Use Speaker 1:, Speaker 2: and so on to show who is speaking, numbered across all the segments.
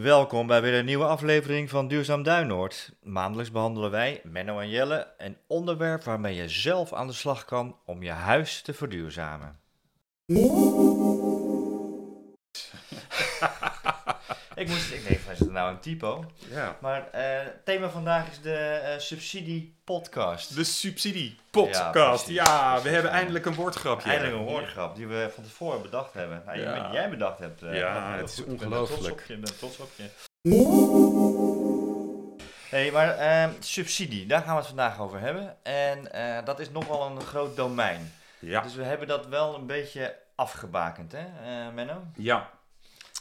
Speaker 1: Welkom bij weer een nieuwe aflevering van Duurzaam Duinoord. Maandelijks behandelen wij, Menno en Jelle, een onderwerp waarmee je zelf aan de slag kan om je huis te verduurzamen. Ik moest, ik denk, is het nou een typo?
Speaker 2: Ja.
Speaker 1: Maar eh, het thema vandaag is de eh, subsidie podcast.
Speaker 2: De subsidie
Speaker 1: Ja,
Speaker 2: podcast. Ja, we hebben eindelijk een woordgrapje.
Speaker 1: Eindelijk een woordgrap die we van tevoren bedacht hebben. Nou,
Speaker 2: Ja.
Speaker 1: Jij bedacht hebt. eh,
Speaker 2: Ja, het is
Speaker 1: goed.
Speaker 2: Ongelooflijk.
Speaker 1: Ik ben trots op je. Hey, maar eh, subsidie, daar gaan we het vandaag over hebben. En eh, dat is nogal een groot domein.
Speaker 2: Ja.
Speaker 1: Dus we hebben dat wel een beetje afgebakend, hè, eh, Menno?
Speaker 2: ja,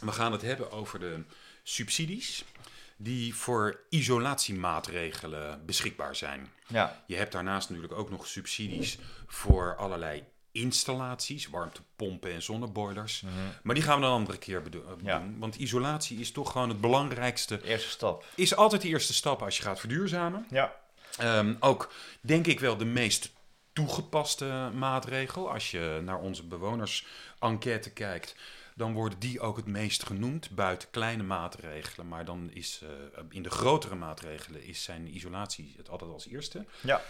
Speaker 2: we gaan het hebben over de subsidies die voor isolatiemaatregelen beschikbaar zijn.
Speaker 1: Ja,
Speaker 2: Je hebt daarnaast natuurlijk ook nog subsidies voor allerlei installaties, warmtepompen en zonneboilers. Maar die gaan we een andere keer eh, doen.
Speaker 1: Ja.
Speaker 2: Want isolatie is toch gewoon het belangrijkste.
Speaker 1: de eerste stap.
Speaker 2: Is altijd de eerste stap als je gaat verduurzamen.
Speaker 1: Ja,
Speaker 2: Ehm, ook denk ik wel de meest toegepaste maatregel. Als je naar onze bewonersenquête kijkt, dan worden die ook het meest genoemd. Buiten kleine maatregelen, maar dan is eh, in de grotere maatregelen is zijn isolatie het altijd als eerste.
Speaker 1: ja.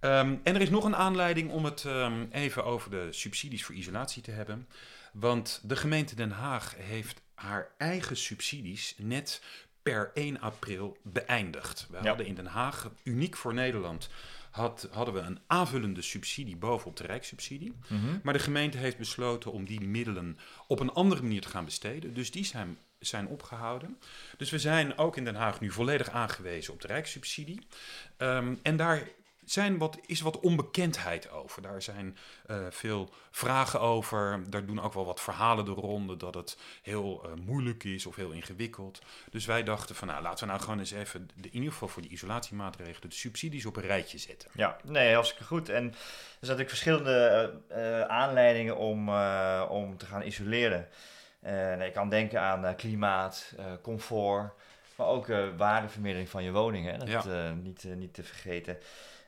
Speaker 2: Ehm, en er is nog een aanleiding om het ehm, even over de subsidies voor isolatie te hebben. Want de gemeente Den Haag heeft haar eigen subsidies net per 1 april beëindigd. We
Speaker 1: Ja.
Speaker 2: hadden in Den Haag, uniek voor Nederland, had, hadden we een aanvullende subsidie bovenop de rijkssubsidie.
Speaker 1: Mhm.
Speaker 2: Maar de gemeente heeft besloten om die middelen op een andere manier te gaan besteden. Dus die zijn, zijn opgehouden. Dus we zijn ook in Den Haag nu volledig aangewezen op de rijkssubsidie. Ehm, en daar zijn wat, is wat onbekendheid over. Daar zijn eh, veel vragen over. Daar doen ook wel wat verhalen de ronde dat het heel eh, moeilijk is of heel ingewikkeld. Dus wij dachten van nou laten we nou gewoon eens even de, in ieder geval voor die isolatiemaatregelen de subsidies op een rijtje zetten.
Speaker 1: Ja, nee, hartstikke goed. En er zijn natuurlijk verschillende eh, aanleidingen om, om te gaan isoleren. Nee, je kan denken aan klimaat, comfort, maar ook waardevermeerdering van je woning. Hè? Dat
Speaker 2: Ja.
Speaker 1: niet, niet te vergeten.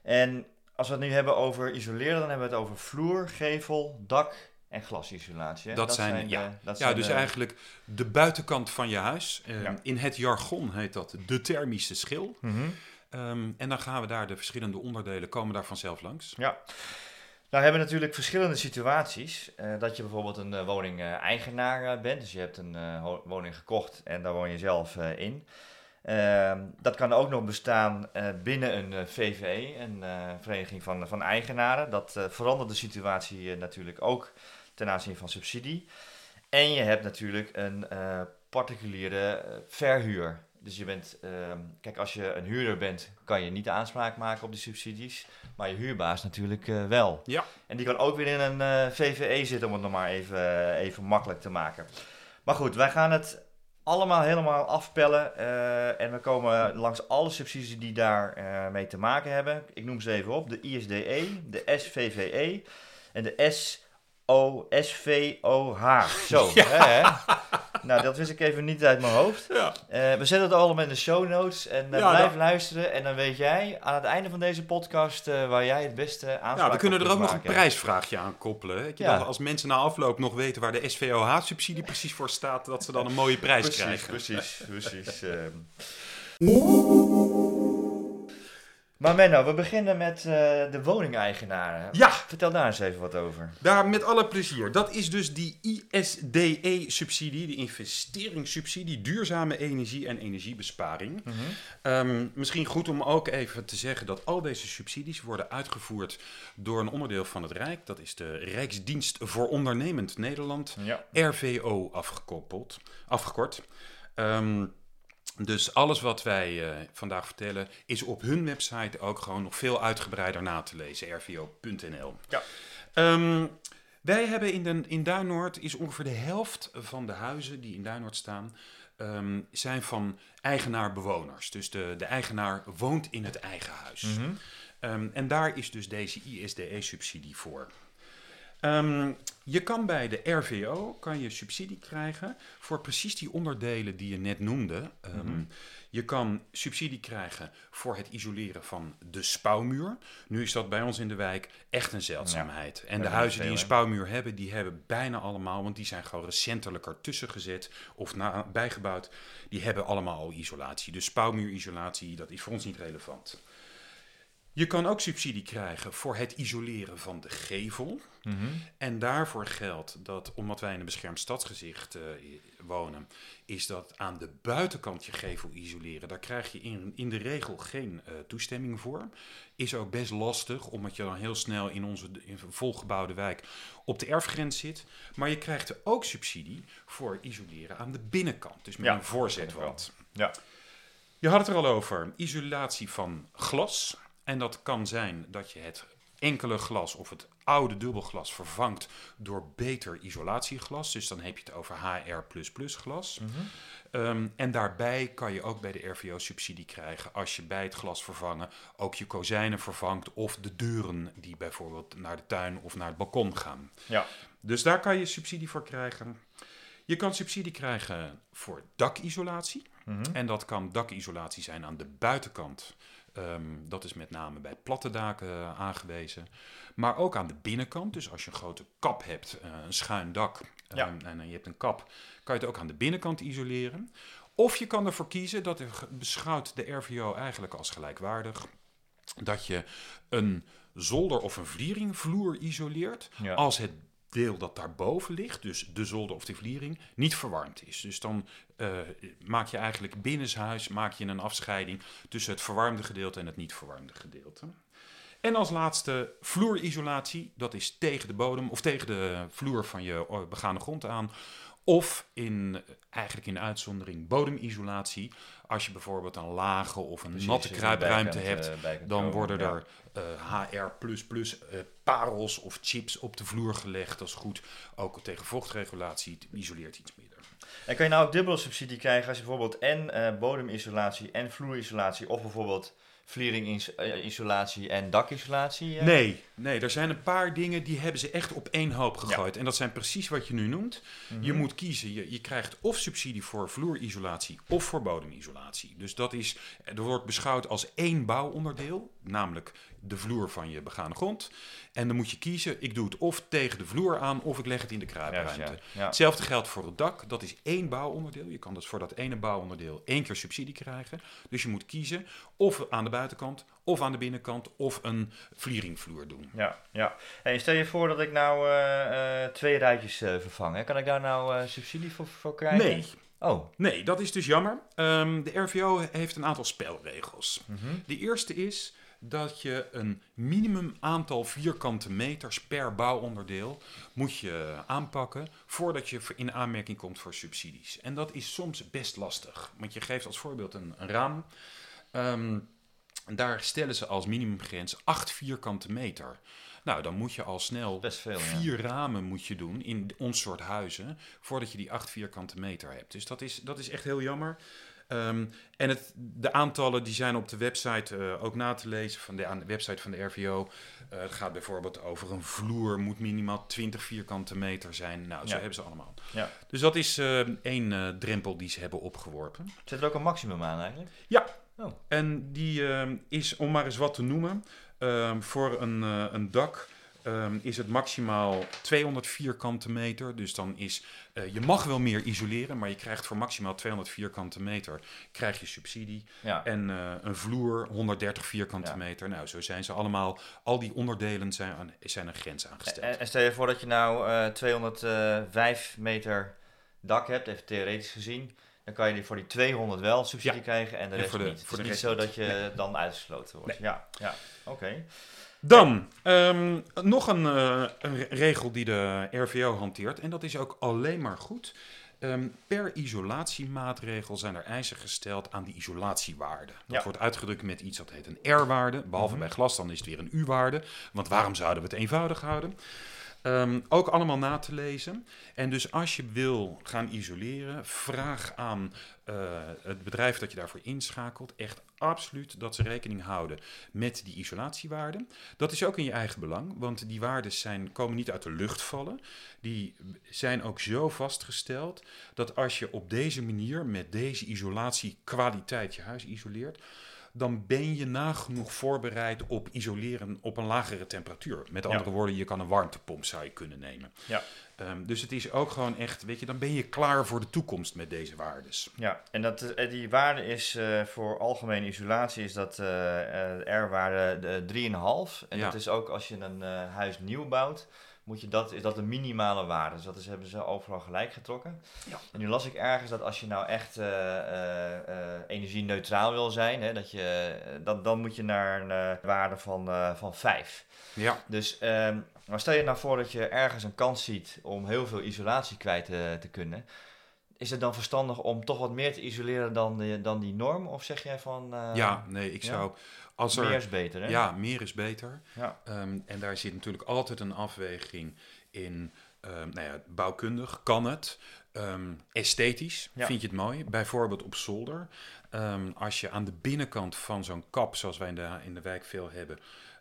Speaker 1: En als we het nu hebben over isoleren, dan hebben we het over vloer, gevel, dak en glasisolatie. Hè?
Speaker 2: Dat zijn-
Speaker 1: de-
Speaker 2: ja.
Speaker 1: dat
Speaker 2: Ja,
Speaker 1: zijn
Speaker 2: dus
Speaker 1: de-
Speaker 2: eigenlijk de buitenkant van je huis. Eh,
Speaker 1: Ja.
Speaker 2: In het jargon heet dat de thermische schil.
Speaker 1: Mhm.
Speaker 2: Ehm, en dan gaan we daar de verschillende onderdelen komen daar vanzelf langs.
Speaker 1: Ja. Nou hebben we natuurlijk verschillende situaties. Eh, dat je bijvoorbeeld een woning-eigenaar bent. Dus je hebt een eh, woning gekocht en daar woon je zelf eh, in. Ehm, dat kan ook nog bestaan eh, binnen een eh, VVE, een eh, vereniging van, van eigenaren. Dat verandert de situatie natuurlijk ook ten aanzien van subsidie. En je hebt natuurlijk een particuliere verhuur. Dus je bent, ehm, kijk, als je een huurder bent, kan je niet aanspraak maken op die subsidies. Maar je huurbaas natuurlijk wel.
Speaker 2: Ja.
Speaker 1: En die kan ook weer in een VVE zitten, om het nog maar even, even makkelijk te maken. Maar goed, wij gaan het allemaal helemaal afpellen. eh, en we komen langs alle subsidies die daar eh, mee te maken hebben. Ik noem ze even op. De ISDE, de SVVE en de SOSVOH. Zo, hè, hè? Nou, dat wist ik even niet uit mijn hoofd.
Speaker 2: Ja.
Speaker 1: Eh, we zetten het allemaal in de show notes en eh,
Speaker 2: Ja,
Speaker 1: blijf
Speaker 2: dat-
Speaker 1: luisteren. En dan weet jij aan het einde van deze podcast eh, waar jij het beste aanspraak
Speaker 2: Ja, we kunnen er ook nog een prijsvraagje aan koppelen. hè.
Speaker 1: Ja.
Speaker 2: Dat als mensen na afloop nog weten waar de SVOH-subsidie precies voor staat, dat ze dan een mooie prijs
Speaker 1: Precies,
Speaker 2: krijgen.
Speaker 1: precies, precies. ehm. Maar Menno, we beginnen met eh, de woningeigenaren.
Speaker 2: Ja,
Speaker 1: Vertel daar eens even wat over.
Speaker 2: daar met alle plezier. Dat is dus die ISDE-subsidie, de investeringssubsidie, duurzame energie en energiebesparing. Ehm, misschien goed om ook even te zeggen dat al deze subsidies worden uitgevoerd door een onderdeel van het Rijk. Dat is de Rijksdienst voor Ondernemend Nederland.
Speaker 1: Ja.
Speaker 2: RVO afgekoppeld, afgekort. Ehm, dus alles wat wij eh, vandaag vertellen is op hun website ook gewoon nog veel uitgebreider na te lezen, rvo.nl.
Speaker 1: Ja.
Speaker 2: Ehm, wij hebben in, de, in Duinoord is ongeveer de helft van de huizen die in Duinoord staan, ehm, zijn van eigenaar-bewoners. Dus de, de eigenaar woont in het eigen huis.
Speaker 1: Mhm.
Speaker 2: Ehm, en daar is dus deze ISDE-subsidie voor. Ehm, je kan bij de RVO kan je subsidie krijgen voor precies die onderdelen die je net noemde. Ehm,
Speaker 1: Mhm.
Speaker 2: Je kan subsidie krijgen voor het isoleren van de spouwmuur. Nu is dat bij ons in de wijk echt een zeldzaamheid. en de huizen die een spouwmuur hebben, die hebben bijna allemaal, want die zijn gewoon recentelijk ertussen gezet of na, bijgebouwd. Die hebben allemaal al isolatie. Dus spouwmuurisolatie, dat is voor ons niet relevant. Je kan ook subsidie krijgen voor het isoleren van de gevel.
Speaker 1: Mhm.
Speaker 2: En daarvoor geldt dat, omdat wij in een beschermd stadsgezicht eh, wonen, is dat aan de buitenkant je gevel isoleren. Daar krijg je in, in de regel geen eh, toestemming voor. Is ook best lastig, omdat je dan heel snel in onze in volgebouwde wijk op de erfgrens zit. Maar je krijgt er ook subsidie voor isoleren aan de binnenkant. Dus met
Speaker 1: Ja,
Speaker 2: een voorzetwand.
Speaker 1: Ja.
Speaker 2: Je had het er al over, isolatie van glas. En dat kan zijn dat je het enkele glas of het oude dubbelglas vervangt door beter isolatieglas. Dus dan heb je het over HR++ glas.
Speaker 1: Mhm.
Speaker 2: Ehm, en daarbij kan je ook bij de RVO subsidie krijgen als je bij het glas vervangen ook je kozijnen vervangt of de deuren die bijvoorbeeld naar de tuin of naar het balkon gaan.
Speaker 1: Ja.
Speaker 2: Dus daar kan je subsidie voor krijgen. Je kan subsidie krijgen voor dakisolatie.
Speaker 1: Mhm.
Speaker 2: En dat kan dakisolatie zijn aan de buitenkant. Ehm, dat is met name bij platte daken eh, aangewezen. Maar ook aan de binnenkant. Dus als je een grote kap hebt, eh, een schuin dak, ehm, en eh, je hebt een kap, kan je het ook aan de binnenkant isoleren. Of je kan ervoor kiezen, dat beschouwt de RVO eigenlijk als gelijkwaardig, dat je een zolder of een vlieringvloer isoleert
Speaker 1: Ja.
Speaker 2: als het deel dat daarboven ligt, dus de zolder of de vliering, niet verwarmd is. Dus dan eh, maak je eigenlijk binnenshuis maak je een afscheiding tussen het verwarmde gedeelte en het niet verwarmde gedeelte. En als laatste vloerisolatie, dat is tegen de bodem of tegen de vloer van je eh, begane grond aan. Of in, eigenlijk in uitzondering bodemisolatie. Als je bijvoorbeeld een lage of een
Speaker 1: Precies,
Speaker 2: natte kruipruimte hebt,
Speaker 1: eh,
Speaker 2: dan worden
Speaker 1: ja.
Speaker 2: er eh, HR++ eh, parels of chips op de vloer gelegd. Dat is goed. Ook tegen vochtregulatie, isoleert iets minder.
Speaker 1: En kan je nou ook dubbele subsidie krijgen als je bijvoorbeeld en bodemisolatie en vloerisolatie of bijvoorbeeld vlieringisolatie en dakisolatie? eh?
Speaker 2: Nee, nee, er zijn een paar dingen die hebben ze echt op één hoop gegooid. En dat zijn precies wat je nu noemt.
Speaker 1: Mhm.
Speaker 2: Je moet kiezen, je, je krijgt of subsidie voor vloerisolatie of voor bodemisolatie. Dus dat is, er wordt beschouwd als één bouwonderdeel, namelijk de vloer van je begane grond. En dan moet je kiezen, ik doe het of tegen de vloer aan of ik leg het in de kruipruimte.
Speaker 1: Juist, ja. Ja.
Speaker 2: Hetzelfde geldt voor het dak. Dat is één bouwonderdeel. Je kan dus voor dat ene bouwonderdeel één keer subsidie krijgen. Dus je moet kiezen of aan de buitenkant, of aan de binnenkant, of een vlieringvloer doen.
Speaker 1: Ja, ja. Hey, stel je voor dat ik nou eh, eh, twee rijtjes eh, vervang. Hè? Kan ik daar nou subsidie voor, voor krijgen?
Speaker 2: Nee,
Speaker 1: Oh.
Speaker 2: nee, dat is dus jammer. Ehm, de RVO heeft een aantal spelregels.
Speaker 1: Mhm.
Speaker 2: De eerste is dat je een minimum aantal vierkante meters per bouwonderdeel moet je aanpakken voordat je in aanmerking komt voor subsidies. En dat is soms best lastig, want je geeft als voorbeeld een, een raam. Ehm, daar stellen ze als minimumgrens 8 vierkante meter. Nou, dan moet je al snel
Speaker 1: ja.
Speaker 2: vier ramen moet je doen in ons soort huizen voordat je die 8 vierkante meter hebt. Dus dat is, dat is echt heel jammer. Ehm, en het, de aantallen die zijn op de website eh, ook na te lezen, van de, aan de website van de RVO. Eh, het gaat bijvoorbeeld over een vloer, moet minimaal 20 vierkante meter zijn. Nou, zo
Speaker 1: Ja.
Speaker 2: hebben ze allemaal.
Speaker 1: Ja.
Speaker 2: Dus dat is eh, één eh, drempel die ze hebben opgeworpen.
Speaker 1: Zit er ook een maximum aan eigenlijk?
Speaker 2: Ja.
Speaker 1: Oh.
Speaker 2: En die ehm, is, om maar eens wat te noemen, ehm, voor een, een dak ehm, is het maximaal 200 vierkante meter. Dus dan is, eh, je mag wel meer isoleren, maar je krijgt voor maximaal 200 vierkante meter krijg je subsidie.
Speaker 1: Ja.
Speaker 2: En eh, een vloer 130 vierkante
Speaker 1: Ja.
Speaker 2: meter. Nou, zo zijn ze allemaal. Al die onderdelen zijn, aan, zijn een grens aangesteld.
Speaker 1: En, en stel je voor dat je nou eh 205 meter dak hebt, even theoretisch gezien. Dan kan je die voor die 200 wel subsidie
Speaker 2: Ja.
Speaker 1: krijgen en de
Speaker 2: En
Speaker 1: rest
Speaker 2: voor de-
Speaker 1: niet.
Speaker 2: voor
Speaker 1: het
Speaker 2: de
Speaker 1: is
Speaker 2: rest
Speaker 1: niet zo dat je dan uitgesloten wordt. Ja, ja. oké.
Speaker 2: Dan ehm, nog een, eh, een re- regel die de RVO hanteert. En dat is ook alleen maar goed. Ehm, per isolatiemaatregel zijn er eisen gesteld aan die isolatiewaarde. Dat
Speaker 1: Ja.
Speaker 2: wordt uitgedrukt met iets dat heet een R-waarde. Behalve
Speaker 1: Mhm.
Speaker 2: bij glas, dan is het weer een U-waarde. Want waarom zouden we het eenvoudig houden? Ehm, ook allemaal na te lezen. En dus als je wil gaan isoleren, vraag aan eh, het bedrijf dat je daarvoor inschakelt echt absoluut dat ze rekening houden met die isolatiewaarden. Dat is ook in je eigen belang, want die waarden zijn, komen niet uit de lucht vallen. Die zijn ook zo vastgesteld dat als je op deze manier met deze isolatiekwaliteit je huis isoleert, dan ben je nagenoeg voorbereid op isoleren op een lagere temperatuur. Met andere woorden, je kan een warmtepomp zou je kunnen nemen.
Speaker 1: Ja.
Speaker 2: Ehm, dus het is ook gewoon echt, weet je, dan ben je klaar voor de toekomst met deze waardes.
Speaker 1: Ja, en dat, eh, die waarde is uh, voor algemene isolatie is dat uh, R-waarde 3,5. En
Speaker 2: Ja.
Speaker 1: dat is ook als je een uh, huis nieuw bouwt, moet je dat, is dat een minimale waarde. Dus dat is, hebben ze overal gelijk getrokken.
Speaker 2: Ja.
Speaker 1: En nu las ik ergens dat als je nou echt uh, uh, energie-neutraal wil zijn, hè, dat je, dat, dan moet je naar een waarde van, van 5.
Speaker 2: Ja.
Speaker 1: Dus ehm, maar stel je nou voor dat je ergens een kans ziet om heel veel isolatie kwijt te, te kunnen. Is het dan verstandig om toch wat meer te isoleren dan, de, dan die norm? Of zeg jij van... Uh,
Speaker 2: ja, nee, ik
Speaker 1: ja?
Speaker 2: Als er,
Speaker 1: meer is beter, hè?
Speaker 2: Ja, meer is beter.
Speaker 1: Ja.
Speaker 2: Um, en daar zit natuurlijk altijd een afweging in. Um, nou ja, bouwkundig kan het. Um, esthetisch
Speaker 1: Ja.
Speaker 2: vind je het mooi. Bijvoorbeeld op zolder. als je aan de binnenkant van zo'n kap, zoals wij in de, in de wijk veel hebben...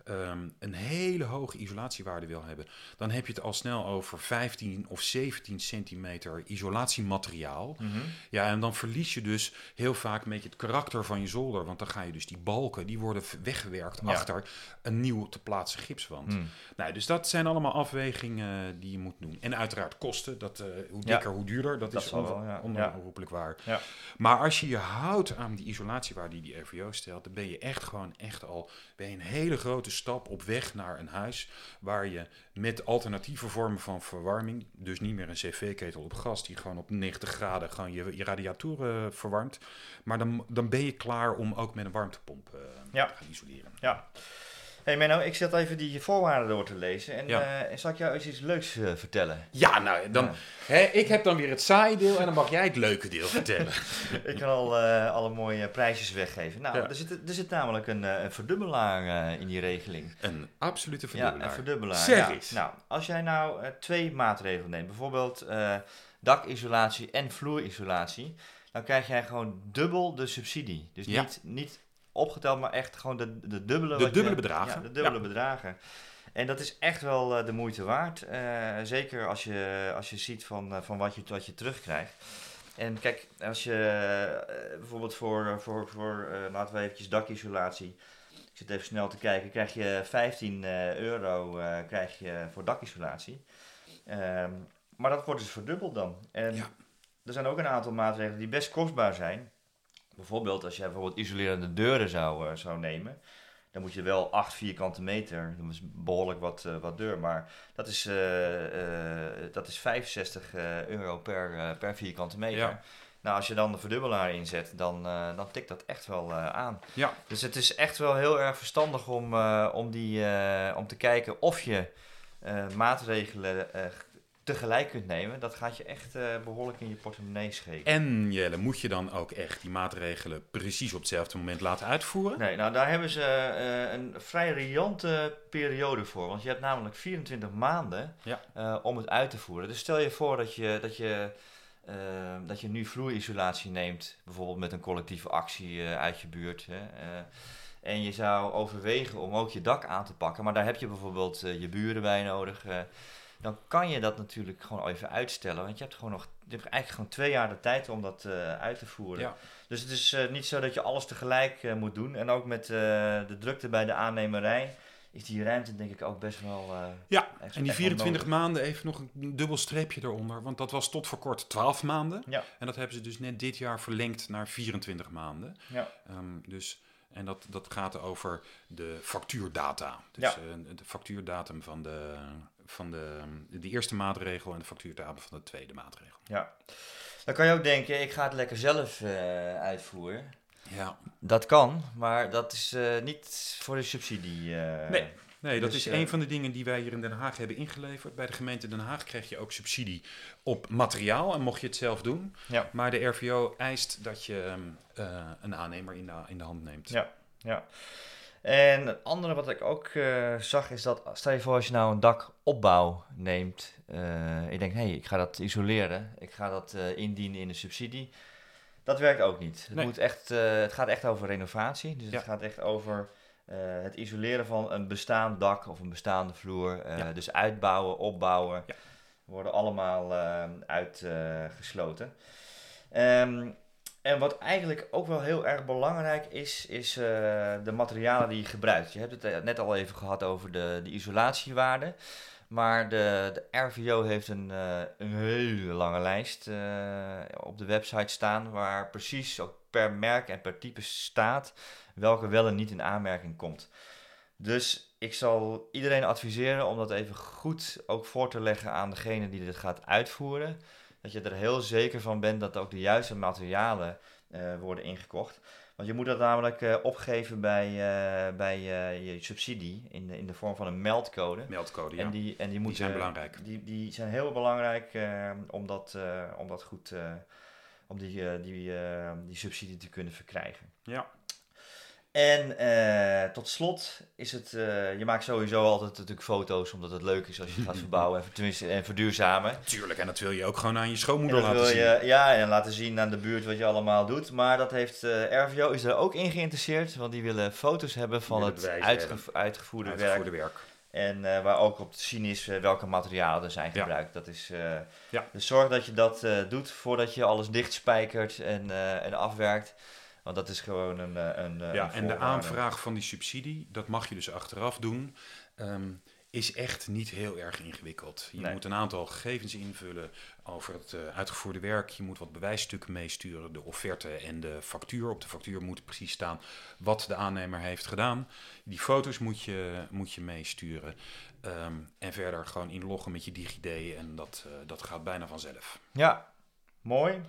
Speaker 2: Um, een hele hoge isolatiewaarde wil hebben, dan heb je het al snel over 15 of 17 centimeter isolatiemateriaal.
Speaker 1: Mm -hmm.
Speaker 2: Ja, en dan verlies je dus heel vaak een beetje het karakter van je zolder. Want dan ga je dus die balken, die worden weggewerkt
Speaker 1: Ja.
Speaker 2: achter een nieuw te plaatsen gipswand.
Speaker 1: Mm.
Speaker 2: Nou, dus dat zijn allemaal afwegingen die je moet doen. En uiteraard kosten, dat, uh, hoe
Speaker 1: Ja.
Speaker 2: dikker, hoe duurder, dat,
Speaker 1: Dat
Speaker 2: is
Speaker 1: wel, ja.
Speaker 2: onherroepelijk waar.
Speaker 1: Ja.
Speaker 2: Maar als je je houdt aan die isolatiewaarde die die RVO stelt, dan ben je echt gewoon echt al ben je een hele grote stap op weg naar een huis waar je met alternatieve vormen van verwarming, dus niet meer een cv-ketel op gas die gewoon op 90 graden gewoon je, je radiatoren verwarmt, maar dan, dan ben je klaar om ook met een warmtepomp uh,
Speaker 1: Ja.
Speaker 2: te gaan isoleren.
Speaker 1: Ja. Hey Menno, ik zat even die voorwaarden door te lezen. En
Speaker 2: Ja.
Speaker 1: uh, zal ik jou eens iets leuks uh, vertellen?
Speaker 2: Ja, nou, dan,
Speaker 1: Ja.
Speaker 2: Hè, ik heb dan weer het saaie deel en dan mag jij het leuke deel vertellen.
Speaker 1: ik kan al uh, alle mooie prijsjes weggeven. Nou,
Speaker 2: Ja.
Speaker 1: er, zit, er zit namelijk een, een verdubbelaar in die regeling.
Speaker 2: Een absolute verdubbelaar.
Speaker 1: Ja, een verdubbelaar.
Speaker 2: Zeg eens.
Speaker 1: Nou, als jij nou twee maatregelen neemt, bijvoorbeeld dakisolatie en vloerisolatie, dan krijg jij gewoon dubbel de subsidie. Dus
Speaker 2: Ja.
Speaker 1: niet, niet opgeteld, maar echt gewoon de, de dubbele.
Speaker 2: De dubbele
Speaker 1: je-
Speaker 2: bedragen.
Speaker 1: Ja, de dubbele
Speaker 2: Ja.
Speaker 1: bedragen. En dat is echt wel uh, de moeite waard. Uh, zeker als je, als je ziet van, uh, van wat, je, wat je terugkrijgt. En kijk, als je bijvoorbeeld voor, voor, voor laten we eventjes dakisolatie. Ik zit even snel te kijken. Krijg je 15 uh, euro krijg je voor dakisolatie. Um, maar dat wordt dus verdubbeld dan. En
Speaker 2: Ja.
Speaker 1: er zijn ook een aantal maatregelen die best kostbaar zijn. Bijvoorbeeld als jij bijvoorbeeld isolerende deuren zou, uh, zou nemen. Dan moet je wel 8 vierkante meter. Dat is behoorlijk wat, uh, wat deur. Maar dat is, uh, dat is 65 euro per, per vierkante meter.
Speaker 2: Ja.
Speaker 1: Nou, als je dan de verdubbelaar inzet, dan, dan tikt dat echt wel aan.
Speaker 2: Ja.
Speaker 1: Dus het is echt wel heel erg verstandig om, om, die, om te kijken of je maatregelen tegelijk kunt nemen, dat gaat je echt uh, behoorlijk in je portemonnee schelen.
Speaker 2: En Jelle, moet je dan ook echt die maatregelen precies op hetzelfde moment laten uitvoeren?
Speaker 1: Nee, nou daar hebben ze uh, een vrij riante periode voor. Want je hebt namelijk 24 maanden
Speaker 2: ja.
Speaker 1: uh, om het uit te voeren. Dus stel je voor dat je, dat je, dat je nu vloerisolatie neemt, bijvoorbeeld met een collectieve actie uit je buurt. Hè, en je zou overwegen om ook je dak aan te pakken, maar daar heb je bijvoorbeeld je buren bij nodig dan kan je dat natuurlijk gewoon even uitstellen. Want je hebt gewoon nog, je hebt eigenlijk gewoon twee jaar de tijd om dat uh, uit te voeren.
Speaker 2: Ja.
Speaker 1: Dus het is uh, niet zo dat je alles tegelijk uh, moet doen. En ook met de drukte bij de aannemerij is die ruimte denk ik ook best wel.
Speaker 2: ja, en die
Speaker 1: echt
Speaker 2: 24 maanden even nog een dubbel streepje eronder. Want dat was tot voor kort 12 maanden.
Speaker 1: Ja.
Speaker 2: En dat hebben ze dus net dit jaar verlengd naar 24 maanden.
Speaker 1: Ja.
Speaker 2: Um, dus. En dat, dat gaat over de factuurdata. Dus
Speaker 1: Ja.
Speaker 2: de factuurdatum van de, van de, de eerste maatregel en de factuurdatum van de tweede maatregel.
Speaker 1: Ja. Dan kan je ook denken, ik ga het lekker zelf uh, uitvoeren.
Speaker 2: Ja.
Speaker 1: Dat kan, maar dat is uh, niet voor de subsidie. Uh,
Speaker 2: nee. Nee, dat
Speaker 1: dus,
Speaker 2: is een van de dingen die wij hier in Den Haag hebben ingeleverd. Bij de gemeente Den Haag krijg je ook subsidie op materiaal en mocht je het zelf doen.
Speaker 1: Ja.
Speaker 2: Maar de RVO eist dat je uh, een aannemer in de, in de hand neemt.
Speaker 1: Ja, ja. En het andere wat ik ook eh, zag is dat, stel je voor als je nou een dakopbouw neemt. eh ik denk, hé, hey, ik ga dat isoleren. Ik ga dat eh, indienen in de subsidie. Dat werkt ook niet. Het,
Speaker 2: Nee.
Speaker 1: moet echt, het gaat echt over renovatie. Dus
Speaker 2: Ja.
Speaker 1: het gaat echt over het isoleren van een bestaand dak of een bestaande vloer.
Speaker 2: Ja.
Speaker 1: Dus uitbouwen, opbouwen.
Speaker 2: Ja.
Speaker 1: Worden allemaal uitgesloten. Ehm, en wat eigenlijk ook wel heel erg belangrijk is, is eh, de materialen die je gebruikt. Je hebt het eh, net al even gehad over de, de isolatiewaarde. Maar de, de RVO heeft een, eh, een hele lange lijst op de website staan. Waar precies ook per merk en per type staat welke wel en niet in aanmerking komt. Dus ik zal iedereen adviseren om dat even goed ook voor te leggen aan degene die dit gaat uitvoeren. Dat je er heel zeker van bent dat ook de juiste materialen eh, worden ingekocht. Want je moet dat namelijk eh, opgeven bij, eh, bij je subsidie in de, in de vorm van een meldcode.
Speaker 2: Meldcode, ja.
Speaker 1: En die, en die, moeten,
Speaker 2: zijn belangrijk.
Speaker 1: Die, die zijn heel belangrijk om, dat, om dat goed, om die, die, die subsidie te kunnen verkrijgen.
Speaker 2: Ja.
Speaker 1: En eh, tot slot is het, eh, je maakt sowieso altijd natuurlijk foto's omdat het leuk is als je het gaat verbouwen en, tenminste, en verduurzamen.
Speaker 2: Tuurlijk, en dat wil je ook gewoon aan je schoonmoeder laten
Speaker 1: wil
Speaker 2: zien.
Speaker 1: je, ja, en laten zien aan de buurt wat je allemaal doet. Maar dat heeft eh, RVO is er ook in geïnteresseerd, want die willen foto's hebben van het uitgevoerde werk.
Speaker 2: Uitgevoerde werk.
Speaker 1: En waar ook op te zien is welke materialen er zijn
Speaker 2: Ja.
Speaker 1: gebruikt. Dat is,
Speaker 2: Ja.
Speaker 1: Dus zorg dat je dat doet voordat je alles dichtspijkert en, en afwerkt. Want dat is gewoon een, eh, een, eh,
Speaker 2: Ja,
Speaker 1: een
Speaker 2: en de aanvraag van die subsidie, dat mag je dus achteraf doen, ehm, is echt niet heel erg ingewikkeld. Je
Speaker 1: Nee.
Speaker 2: moet een aantal gegevens invullen over het eh, uitgevoerde werk. Je moet wat bewijsstukken meesturen, de offerte en de factuur. Op de factuur moet precies staan wat de aannemer heeft gedaan. Die foto's moet je, moet je meesturen. Ehm, en verder gewoon inloggen met je DigiD en dat, dat gaat bijna vanzelf.
Speaker 1: Ja, mooi.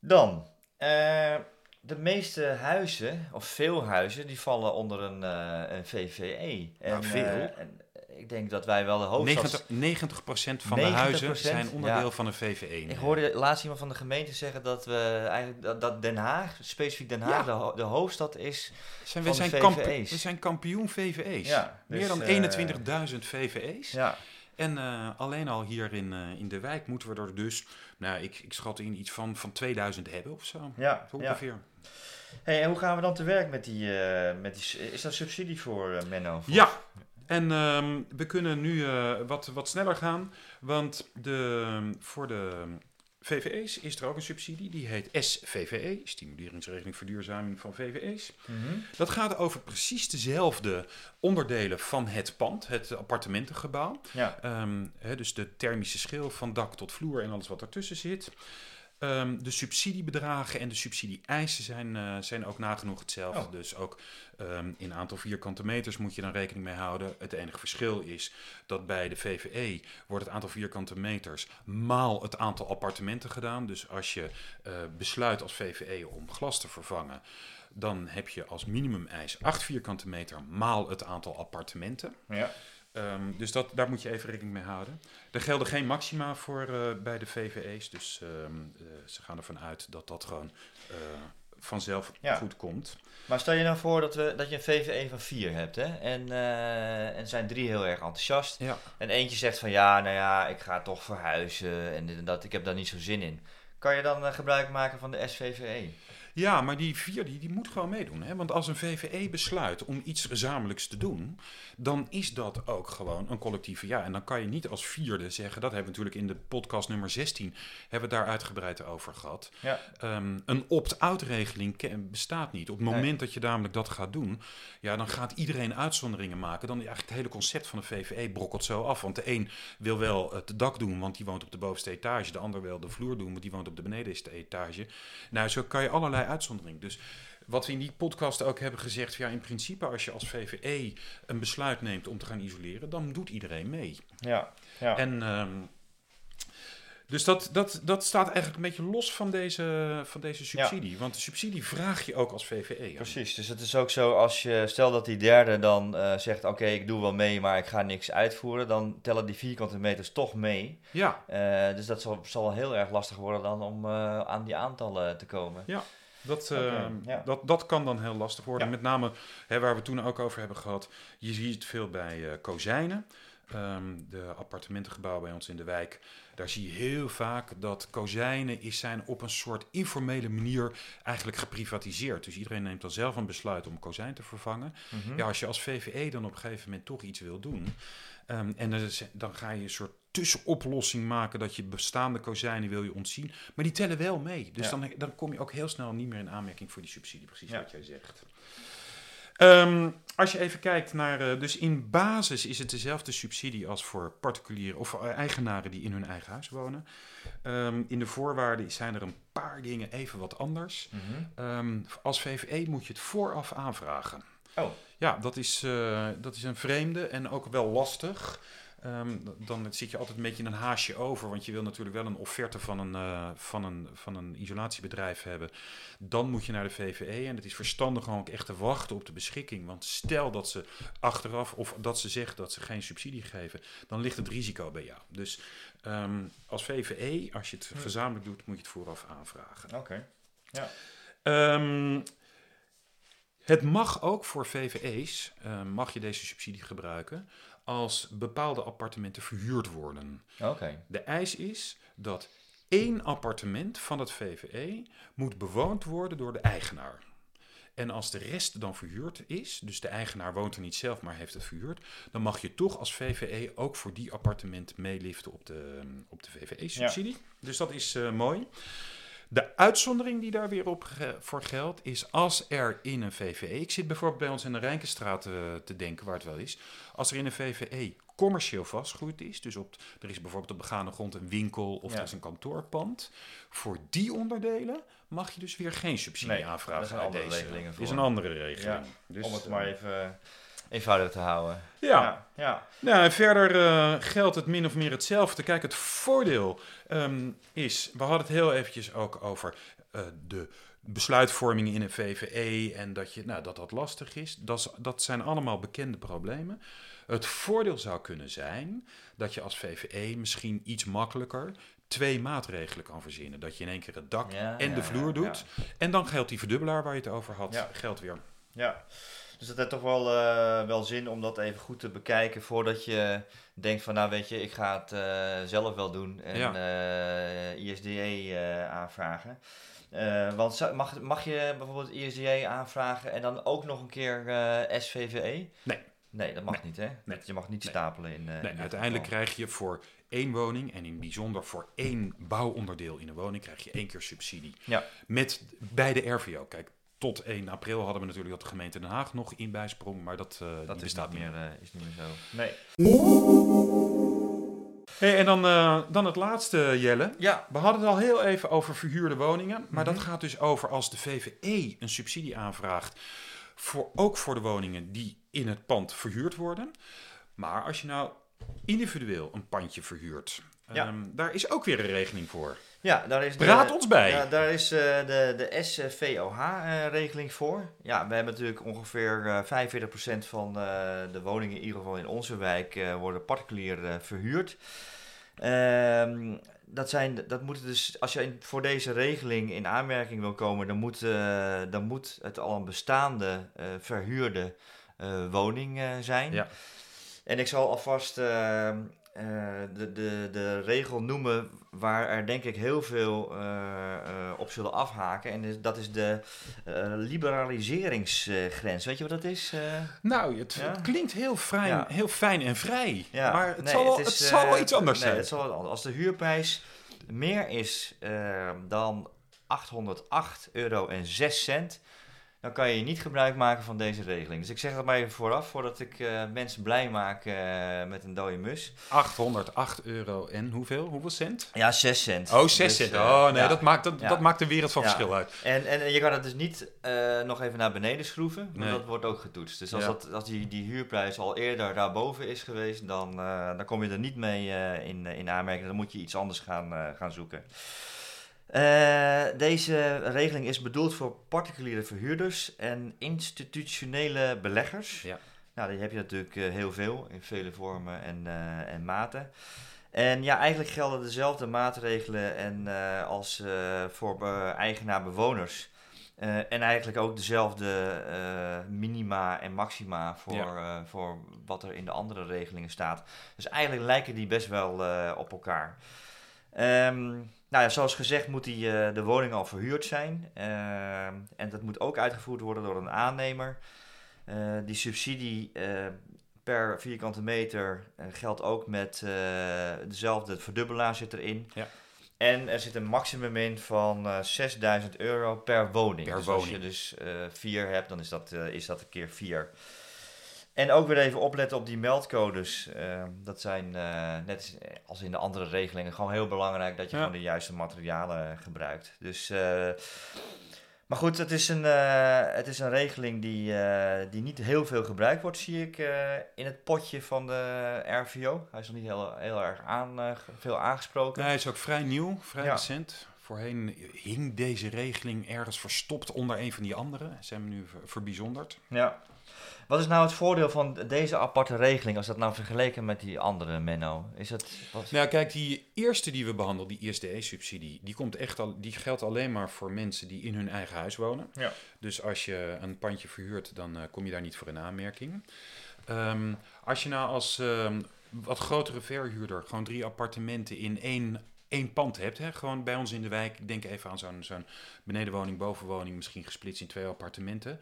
Speaker 1: Dan, eh, de meeste huizen, of veel huizen, die vallen onder een, eh, een VVE. En,
Speaker 2: Nou, veel.
Speaker 1: eh, en ik denk dat wij wel de hoofdstad...
Speaker 2: 90%, 90% van de
Speaker 1: 90%,
Speaker 2: huizen zijn onderdeel
Speaker 1: ja.
Speaker 2: van een VVE.
Speaker 1: Ik hoorde laatst iemand van de gemeente zeggen dat we eigenlijk dat, dat Den Haag, specifiek Den Haag,
Speaker 2: Ja.
Speaker 1: de, ho- de hoofdstad is.
Speaker 2: Zijn,
Speaker 1: van
Speaker 2: we,
Speaker 1: de
Speaker 2: zijn
Speaker 1: VVE's.
Speaker 2: we zijn kampioen VVE's.
Speaker 1: Ja,
Speaker 2: Meer
Speaker 1: dus,
Speaker 2: dan
Speaker 1: eh,
Speaker 2: 21.000 VVE's.
Speaker 1: Ja,
Speaker 2: En eh, alleen al hier in, eh, in de wijk moeten we er dus, nou, ik, ik schat in iets van, van 2000 hebben of zo.
Speaker 1: ja,
Speaker 2: Zo
Speaker 1: ja.
Speaker 2: ongeveer.
Speaker 1: Hey, en hoe gaan we dan te werk met die, eh, met die... Is dat subsidie voor Menno? Voor-
Speaker 2: Ja, en ehm, we kunnen nu wat, wat sneller gaan, want de, voor de VVE's is er ook een subsidie, die heet SVVE, Stimuleringsregeling Verduurzaming van VVE's.
Speaker 1: Mhm.
Speaker 2: Dat gaat over precies dezelfde onderdelen van het pand, het appartementengebouw.
Speaker 1: Ja,
Speaker 2: Ehm, dus de thermische schil van dak tot vloer en alles wat ertussen zit. Ehm, de subsidiebedragen en de subsidie-eisen zijn, eh, zijn ook nagenoeg hetzelfde.
Speaker 1: Oh.
Speaker 2: Dus ook ehm, in aantal vierkante meters moet je dan rekening mee houden. Het enige verschil is dat bij de VVE wordt het aantal vierkante meters maal het aantal appartementen gedaan. Dus als je eh, besluit als VVE om glas te vervangen, dan heb je als minimum-eis 8 vierkante meter maal het aantal appartementen.
Speaker 1: ja.
Speaker 2: Ehm, dus dat, daar moet je even rekening mee houden. Er gelden geen maxima voor eh, bij de VVE's. Dus ehm, eh, ze gaan ervan uit dat dat gewoon eh, vanzelf
Speaker 1: Ja.
Speaker 2: goed komt.
Speaker 1: Maar stel je nou voor dat, we, dat je een VVE van 4 hebt, hè? En, en er zijn drie heel erg enthousiast.
Speaker 2: Ja.
Speaker 1: En eentje zegt van ja, nou ja, ik ga toch verhuizen en en dat, ik heb daar niet zo zin in. Kan je dan gebruik maken van de SVVE?
Speaker 2: Ja, maar die vier die, die moet gewoon meedoen. Hè? Want als een VVE besluit om iets gezamenlijks te doen, dan is dat ook gewoon een collectieve ja. En dan kan je niet als vierde zeggen, dat hebben we natuurlijk in de podcast nummer 16, hebben we daar uitgebreid over gehad.
Speaker 1: Ja.
Speaker 2: Ehm, een opt-out regeling bestaat niet. Op het
Speaker 1: Nee.
Speaker 2: moment dat je namelijk dat gaat doen, ja, dan gaat iedereen uitzonderingen maken. Dan eigenlijk het hele concept van de VVE brokkelt zo af. Want de een wil wel het dak doen, want die woont op de bovenste etage. De ander wil de vloer doen, want die woont op de benedenste etage. Nou, zo kan je allerlei uitzonderingen. Dus wat we in die podcast ook hebben gezegd, ja, in principe als je als VVE een besluit neemt om te gaan isoleren, dan doet iedereen mee.
Speaker 1: Ja, ja.
Speaker 2: En ehm, dus dat, dat, dat staat eigenlijk een beetje los van deze, van deze subsidie. Want de subsidie vraag je ook als VVE.
Speaker 1: Precies, dus het is ook zo als je, stel dat die derde dan eh, zegt, oké, ik doe wel mee, maar ik ga niks uitvoeren, dan tellen die vierkante meters toch mee.
Speaker 2: Ja,
Speaker 1: Eh, dus dat zal, zal heel erg lastig worden dan om eh, aan die aantallen te komen.
Speaker 2: Dat, eh,
Speaker 1: ja.
Speaker 2: dat, dat kan dan heel lastig worden.
Speaker 1: Ja.
Speaker 2: Met name hè, waar we toen ook over hebben gehad. Je ziet het veel bij eh kozijnen. Ehm, de appartementengebouwen bij ons in de wijk. Daar zie je heel vaak dat kozijnen is zijn op een soort informele manier eigenlijk geprivatiseerd. Dus iedereen neemt dan zelf een besluit om kozijn te vervangen.
Speaker 1: Mhm.
Speaker 2: Ja, als je als VVE dan op een gegeven moment toch iets wil doen. ehm, en dan, dan ga je een soort tussenoplossing maken dat je bestaande kozijnen wil je ontzien. Maar die tellen wel mee. Dus
Speaker 1: Ja.
Speaker 2: dan, dan kom je ook heel snel niet meer in aanmerking voor die subsidie. Precies
Speaker 1: Ja.
Speaker 2: wat jij zegt. Ehm, als je even kijkt naar. eh, dus in basis is het dezelfde subsidie als voor particulieren of voor eigenaren die in hun eigen huis wonen. Ehm, in de voorwaarden zijn er een paar dingen even wat anders.
Speaker 1: Mhm.
Speaker 2: Ehm, als VVE moet je het vooraf aanvragen.
Speaker 1: Oh.
Speaker 2: Ja, dat is, eh, dat is een vreemde en ook wel lastig. Ehm, dan zit je altijd een beetje een haasje over, want je wil natuurlijk wel een offerte van een, eh, van een, van een isolatiebedrijf hebben. Dan moet je naar de VVE en het is verstandig gewoon ook echt te wachten op de beschikking. Want stel dat ze achteraf of dat ze zeggen dat ze geen subsidie geven, dan ligt het risico bij jou. Dus ehm, als VVE, als je het
Speaker 1: Hm.
Speaker 2: gezamenlijk doet, moet je het vooraf aanvragen.
Speaker 1: Oké.
Speaker 2: Ehm, het mag ook voor VVE's, mag je deze subsidie gebruiken als bepaalde appartementen verhuurd worden.
Speaker 1: Oké.
Speaker 2: De eis is dat één appartement van het VVE moet bewoond worden door de eigenaar. En als de rest dan verhuurd is, dus de eigenaar woont er niet zelf, maar heeft het verhuurd, dan mag je toch als VVE ook voor die appartement meeliften op de, op de VVE-subsidie. Dus dat is eh, mooi. De uitzondering die daar weer op ge- voor geldt, is als er in een VVE, ik zit bijvoorbeeld bij ons in de Rijkenstraat eh, te denken waar het wel is, als er in een VVE commercieel vastgoed is, dus op, er is bijvoorbeeld op begane grond een winkel of
Speaker 1: Ja.
Speaker 2: er is een kantoorpand, voor die onderdelen mag je dus weer geen subsidie
Speaker 1: Nee,
Speaker 2: aanvragen.
Speaker 1: daar zijn
Speaker 2: uit
Speaker 1: andere
Speaker 2: Er is een andere regeling. Dus,
Speaker 1: Om het
Speaker 2: eh,
Speaker 1: maar even eenvoudig te houden.
Speaker 2: ja.
Speaker 1: Ja. ja.
Speaker 2: Nou, en verder eh, geldt het min of meer hetzelfde. Kijk, het voordeel ehm, is, we hadden het heel eventjes ook over eh, de besluitvorming in een VVE en dat, je, nou, dat dat lastig is. Dat, zijn allemaal bekende problemen. Het voordeel zou kunnen zijn dat je als VVE misschien iets makkelijker twee maatregelen kan verzinnen. Dat je in één keer het dak
Speaker 1: Ja,
Speaker 2: en
Speaker 1: ja,
Speaker 2: de vloer
Speaker 1: ja,
Speaker 2: doet. En dan geldt die verdubbelaar waar je het over had,
Speaker 1: Ja.
Speaker 2: geldt weer.
Speaker 1: Ja, dus dat heeft toch wel, eh, wel zin om dat even goed te bekijken voordat je denkt van nou weet je, ik ga het eh, zelf wel doen en
Speaker 2: Ja.
Speaker 1: eh, ISDE eh, aanvragen. Want mag, mag je bijvoorbeeld ISDE aanvragen en dan ook nog een keer SVVE?
Speaker 2: Nee.
Speaker 1: Nee, dat mag
Speaker 2: Nee.
Speaker 1: niet hè?
Speaker 2: Nee.
Speaker 1: Je mag niet
Speaker 2: Nee.
Speaker 1: stapelen in,
Speaker 2: Nee,
Speaker 1: in
Speaker 2: uiteindelijk
Speaker 1: geval.
Speaker 2: krijg je voor één woning en in bijzonder voor één bouwonderdeel in een woning krijg je één keer subsidie.
Speaker 1: Ja.
Speaker 2: Met bij de RVO. Kijk, tot 1 april hadden we natuurlijk dat de gemeente Den Haag nog in bijsprong, maar dat, eh,
Speaker 1: Dat
Speaker 2: bestaat
Speaker 1: niet, meer, eh, is niet meer zo. Nee.
Speaker 2: Hey, en dan, eh, dan het laatste, Jelle.
Speaker 1: Ja,
Speaker 2: We hadden het al heel even over verhuurde woningen, maar
Speaker 1: Mhm.
Speaker 2: dat gaat dus over als de VVE een subsidie aanvraagt, voor, ook voor de woningen die in het pand verhuurd worden. Maar als je nou individueel een pandje verhuurt,
Speaker 1: Ja.
Speaker 2: ehm, daar is ook weer een regeling voor.
Speaker 1: Ja daar is de-
Speaker 2: ons bij.
Speaker 1: Ja, daar is eh, de, de SVOH-regeling voor. Ja, we hebben natuurlijk ongeveer eh 45% van eh, de woningen, in ieder geval in onze wijk, eh, worden particulier eh, verhuurd. Ehm, dat, zijn, dat moet dus, als je in- voor deze regeling in aanmerking wil komen, dan moet, eh, dan moet het al een bestaande eh, verhuurde eh, woning eh, zijn.
Speaker 2: Ja.
Speaker 1: En ik zal alvast eh, eh, de, de, de regel noemen waar er denk ik heel veel eh, eh, op zullen afhaken. En dat is de liberaliseringsgrens. Weet je wat dat is?
Speaker 2: Nou, het,
Speaker 1: Ja.
Speaker 2: het klinkt heel, fijn,
Speaker 1: Ja.
Speaker 2: heel fijn en vrij,
Speaker 1: Ja,
Speaker 2: maar het,
Speaker 1: nee,
Speaker 2: zal, wel,
Speaker 1: is,
Speaker 2: het zal wel iets anders
Speaker 1: nee,
Speaker 2: zijn.
Speaker 1: het zal wel anders. Als de huurprijs meer is dan 808 euro en 6 cent, dan kan je niet gebruik maken van deze regeling. Dus ik zeg dat maar even vooraf, voordat ik eh, mensen blij maak eh, met een dode mus.
Speaker 2: 808 euro en hoeveel? Hoeveel cent?
Speaker 1: Ja, 6 cent.
Speaker 2: Oh, 6
Speaker 1: Dus,
Speaker 2: cent.
Speaker 1: eh,
Speaker 2: Oh nee,
Speaker 1: ja.
Speaker 2: dat, maakt, dat,
Speaker 1: Ja.
Speaker 2: dat maakt een wereld van
Speaker 1: Ja.
Speaker 2: verschil uit.
Speaker 1: En, en je kan het dus niet nog even naar beneden schroeven, want
Speaker 2: Nee.
Speaker 1: dat wordt ook getoetst. Dus als, dat, als die, die huurprijs al eerder daarboven is geweest, dan, dan kom je er niet mee in, in aanmerking. Dan moet je iets anders gaan, gaan zoeken. Eh, deze regeling is bedoeld voor particuliere verhuurders en institutionele beleggers.
Speaker 2: Ja.
Speaker 1: Nou, die heb je natuurlijk eh, heel veel in vele vormen en, eh, en maten. En ja, eigenlijk gelden dezelfde maatregelen en, als voor be- eigenaar-bewoners en eigenlijk ook dezelfde minima en maxima voor,
Speaker 2: Ja.
Speaker 1: voor wat er in de andere regelingen staat. Dus eigenlijk lijken die best wel op elkaar. Ehm, nou ja, zoals gezegd moet die, eh, de woning al verhuurd zijn. Ehm, en dat moet ook uitgevoerd worden door een aannemer. Eh, die subsidie eh, per vierkante meter eh, geldt ook met eh, dezelfde verdubbelaar zit erin.
Speaker 2: Ja.
Speaker 1: En er zit een maximum in van eh 6000 euro per woning.
Speaker 2: Per
Speaker 1: dus als
Speaker 2: woning.
Speaker 1: je dus eh, vier hebt, dan is dat, eh, is dat een keer vier. En ook weer even opletten op die meldcodes. Eh, dat zijn, eh, net als in de andere regelingen, gewoon heel belangrijk dat je
Speaker 2: Ja.
Speaker 1: gewoon de juiste materialen gebruikt. Dus, eh, maar goed, het is een, eh, het is een regeling die, eh, die niet heel veel gebruikt wordt, zie ik eh, in het potje van de RVO. Hij is nog niet heel, heel erg aan, eh, veel aangesproken.
Speaker 2: hij is ook vrij nieuw, vrij
Speaker 1: Ja.
Speaker 2: recent. Voorheen hing deze regeling ergens verstopt onder een van die andere. Ze hebben hem nu ver- verbijzonderd.
Speaker 1: Ja. Wat is nou het voordeel van deze aparte regeling als dat nou vergeleken met die andere, Menno? Is het, wat,
Speaker 2: Nou, kijk, die eerste die we behandelen, die ISDE-subsidie, die, komt echt al, die geldt alleen maar voor mensen die in hun eigen huis wonen.
Speaker 1: Ja.
Speaker 2: Dus als je een pandje verhuurt, dan eh, kom je daar niet voor in aanmerking. Ehm, als je nou als ehm, wat grotere verhuurder gewoon drie appartementen in één, één pand hebt, hè, gewoon bij ons in de wijk, denk even aan zo'n zo'n benedenwoning, bovenwoning, misschien gesplitst in twee appartementen.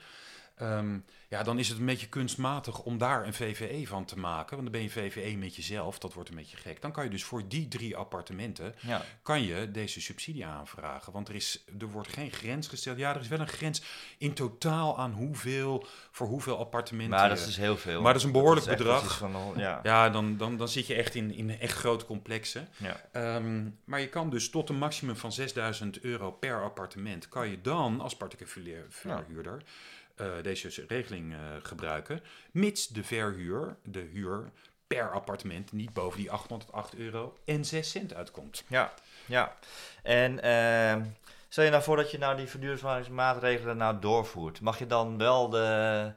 Speaker 2: Ehm, ja, dan is het een beetje kunstmatig om daar een VVE van te maken. Want dan ben je VVE met jezelf, dat wordt een beetje gek. Dan kan je dus voor die drie appartementen,
Speaker 1: ja.
Speaker 2: kan je deze subsidie aanvragen. Want er, is, er wordt geen grens gesteld. Ja, er is wel een grens in totaal aan hoeveel, voor hoeveel appartementen.
Speaker 1: Maar dat is dus heel veel.
Speaker 2: Maar dat is een behoorlijk bedrag.
Speaker 1: Van, ja.
Speaker 2: ja, dan, dan, dan zit je echt in, in echt grote complexen.
Speaker 1: Ja.
Speaker 2: Ehm, maar je kan dus tot een maximum van 6000 euro per appartement, kan je dan als particulier verhuurder eh, deze regeling eh, gebruiken, mits de verhuur, de huur per appartement niet boven die 808 euro en 6 cent uitkomt.
Speaker 1: Ja, ja. En ehm, stel je nou voor dat je nou die verduurzamingsmaatregelen nou doorvoert. Mag je dan wel de,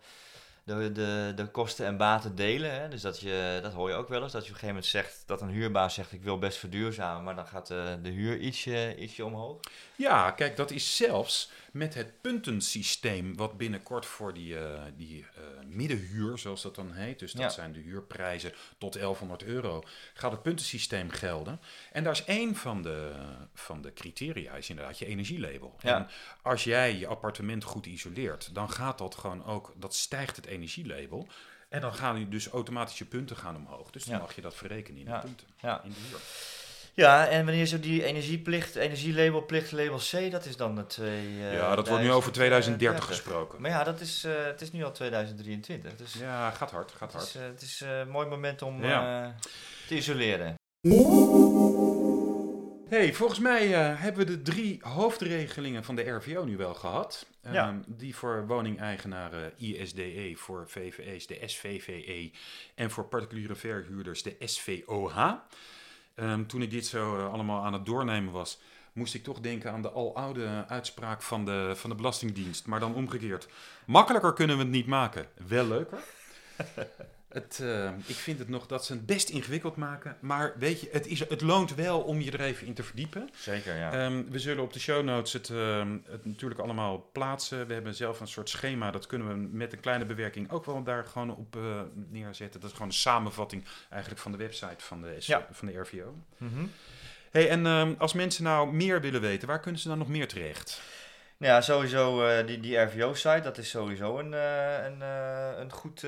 Speaker 1: de, de, de kosten en baten delen? Hè? Dus dat, je, dat hoor je ook wel eens, dat je op een gegeven moment zegt dat een huurbaas zegt ik wil best verduurzamen, maar dan gaat de, de huur ietsje, ietsje omhoog.
Speaker 2: Ja, kijk, dat is zelfs met het puntensysteem wat binnenkort voor die, eh, die eh, middenhuur, zoals dat dan heet, dus dat
Speaker 1: Ja.
Speaker 2: zijn de huurprijzen tot 1100 euro, gaat het puntensysteem gelden. En daar is één van de, van de criteria, is inderdaad je energielabel.
Speaker 1: Ja.
Speaker 2: En als jij je appartement goed isoleert, dan gaat dat gewoon ook, dat stijgt het energielabel. En dan gaan dus automatisch je punten gaan omhoog. Dus dan
Speaker 1: Ja.
Speaker 2: mag je dat verrekenen in de punten,
Speaker 1: Ja.
Speaker 2: in de huur.
Speaker 1: Ja, en wanneer er die energieplicht, energielabelplicht, label C, dat is dan het twee... eh,
Speaker 2: ja, dat wordt nu over 2030 gesproken.
Speaker 1: Maar ja, dat is, eh, het is nu al 2023, dus
Speaker 2: Ja, gaat hard, gaat
Speaker 1: het
Speaker 2: hard.
Speaker 1: is, eh, het is eh, een mooi moment om
Speaker 2: Ja.
Speaker 1: eh, te isoleren.
Speaker 2: Hey, volgens mij eh, hebben we de drie hoofdregelingen van de RVO nu wel gehad. Ehm. Die voor woningeigenaren ISDE, voor VVE's de SVVE en voor particuliere verhuurders de SVOH. Ehm, toen ik dit zo eh, allemaal aan het doornemen was, moest ik toch denken aan de aloude uitspraak van de, van de Belastingdienst. Maar dan omgekeerd. Makkelijker kunnen we het niet maken. Wel leuker. Het, eh, ik vind het nog dat ze het best ingewikkeld maken. Maar weet je, het, is, het loont wel om je er even in te verdiepen.
Speaker 1: Zeker, ja.
Speaker 2: Ehm, we zullen op de show notes het, ehm, het natuurlijk allemaal plaatsen. We hebben zelf een soort schema. Dat kunnen we met een kleine bewerking ook wel daar gewoon op eh, neerzetten. Dat is gewoon een samenvatting eigenlijk van de website van de,
Speaker 1: Ja.
Speaker 2: van de RVO.
Speaker 1: Mhm.
Speaker 2: Hey, en ehm, als mensen nou meer willen weten, waar kunnen ze dan nog meer terecht?
Speaker 1: Nou ja, sowieso eh, die, die RVO-site, dat is sowieso een, eh, een, eh, een, goed,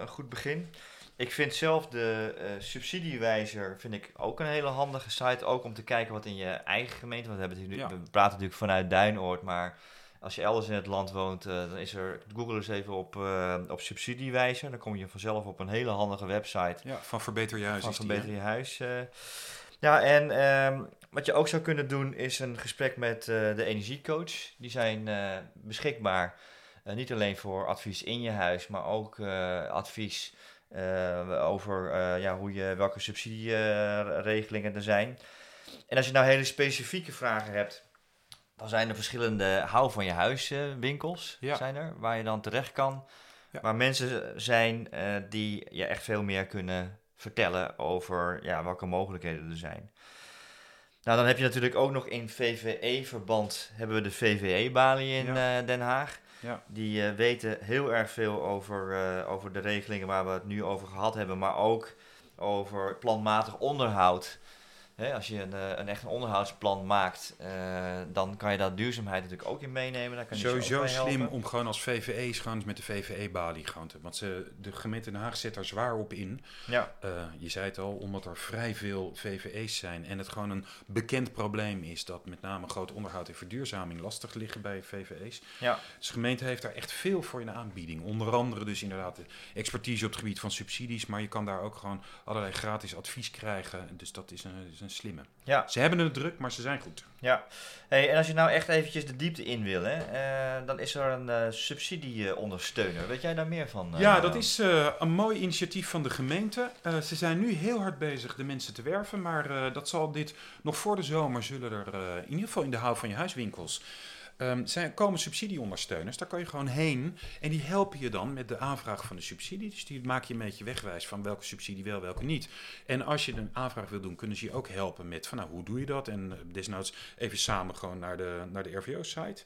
Speaker 1: een goed begin. Ik vind zelf de subsidiewijzer vind ik ook een hele handige site. Ook om te kijken wat in je eigen gemeente. Want we, hebben het
Speaker 2: Ja.
Speaker 1: we praten natuurlijk vanuit Duinoord. Maar als je elders in het land woont, dan is er. Google eens even op, op subsidiewijzer. Dan kom je vanzelf op een hele handige website.
Speaker 2: Ja, van Verbeter Je Huis
Speaker 1: Van Verbeter je huis. ja, en ehm, wat je ook zou kunnen doen is een gesprek met eh, de energiecoach. Die zijn eh, beschikbaar eh, niet alleen voor advies in je huis, maar ook advies over ja, hoe je, welke subsidieregelingen er zijn. En als je nou hele specifieke vragen hebt, dan zijn er verschillende hou van je huis winkels
Speaker 2: Ja.
Speaker 1: zijn er, waar je dan terecht kan.
Speaker 2: Ja.
Speaker 1: Waar mensen zijn die je echt veel meer kunnen vertellen over ja, welke mogelijkheden er zijn. Nou, dan heb je natuurlijk ook nog in VVE-verband hebben we de VVE-balie in
Speaker 2: Ja.
Speaker 1: eh, Den Haag.
Speaker 2: Ja.
Speaker 1: Die eh, weten heel erg veel over, eh, over de regelingen waar we het nu over gehad hebben, maar ook over planmatig onderhoud. Hè, als je een, eh, een echt een onderhoudsplan maakt, eh, dan kan je daar duurzaamheid natuurlijk ook in meenemen. Daar kan je
Speaker 2: Sowieso slim om gewoon als VVE's gewoon met de VVE-balie gaan te... Want ze, de gemeente Den Haag zet daar zwaar op in.
Speaker 1: Ja,
Speaker 2: Eh, je zei het al, omdat er vrij veel VVE's zijn en het gewoon een bekend probleem is dat met name groot onderhoud en verduurzaming lastig liggen bij VVE's.
Speaker 1: ja.
Speaker 2: Dus de gemeente heeft daar echt veel voor in de aanbieding. Onder andere dus inderdaad de expertise op het gebied van subsidies, maar je kan daar ook gewoon allerlei gratis advies krijgen. Dus dat is een, is een slimme.
Speaker 1: ja.
Speaker 2: Ze hebben het druk, maar ze zijn goed.
Speaker 1: Ja, hey, en als je nou echt eventjes de diepte in wil, hè, eh, dan is er een eh, subsidieondersteuner. Weet jij daar meer van? eh,
Speaker 2: Ja, dat is een mooi initiatief van de gemeente. Ze zijn nu heel hard bezig de mensen te werven, maar dat zal dit nog voor de zomer zullen er in ieder geval in de hou van je huiswinkels. Ehm, zijn, komen subsidieondersteuners, daar kan je gewoon heen en die helpen je dan met de aanvraag van de subsidie. Dus die maak je een beetje wegwijs van welke subsidie wel, welke niet. En als je een aanvraag wil doen, kunnen ze je ook helpen met van nou, hoe doe je dat? En eh, desnoods even samen gewoon naar de, naar de RVO-site.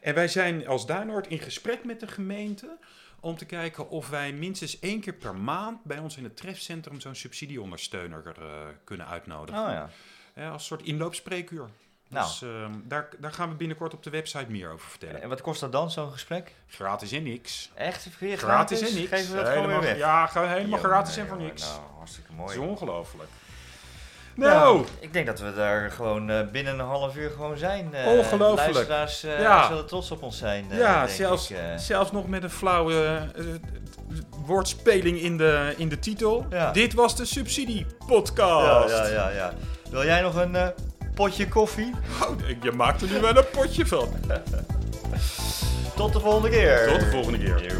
Speaker 2: En wij zijn als Duinoord in gesprek met de gemeente om te kijken of wij minstens één keer per maand bij ons in het trefcentrum zo'n subsidieondersteuner eh, kunnen uitnodigen.
Speaker 1: Oh ja.
Speaker 2: Ja, als soort inloopspreekuur.
Speaker 1: Nou.
Speaker 2: Dus ehm, daar, daar gaan we binnenkort op de website meer over vertellen.
Speaker 1: En wat kost dat dan, zo'n gesprek?
Speaker 2: Gratis en niks.
Speaker 1: Echt? Gratis,
Speaker 2: Gratis en niks.
Speaker 1: Geven we dat gewoon weer weg?
Speaker 2: Ja, gewoon helemaal gratis en voor niks.
Speaker 1: Nou, hartstikke mooi.
Speaker 2: is ongelooflijk.
Speaker 1: Nou,
Speaker 2: Nou,
Speaker 1: ik denk dat we daar gewoon eh, binnen een half uur gewoon zijn. eh
Speaker 2: Ongelooflijk.
Speaker 1: Luisteraars eh,
Speaker 2: Ja.
Speaker 1: zullen trots op ons zijn, eh,
Speaker 2: ja,
Speaker 1: denk
Speaker 2: zelfs,
Speaker 1: ik, eh.
Speaker 2: zelfs nog met een flauwe eh, woordspeling in de, in de titel.
Speaker 1: Ja.
Speaker 2: Dit was de
Speaker 1: ja,
Speaker 2: subsidiepodcast.
Speaker 1: ja, ja, ja. Wil jij nog een eh, potje koffie?
Speaker 2: Oh, je maakt er nu wel een potje van.
Speaker 1: Tot de volgende keer.
Speaker 2: Tot de volgende keer.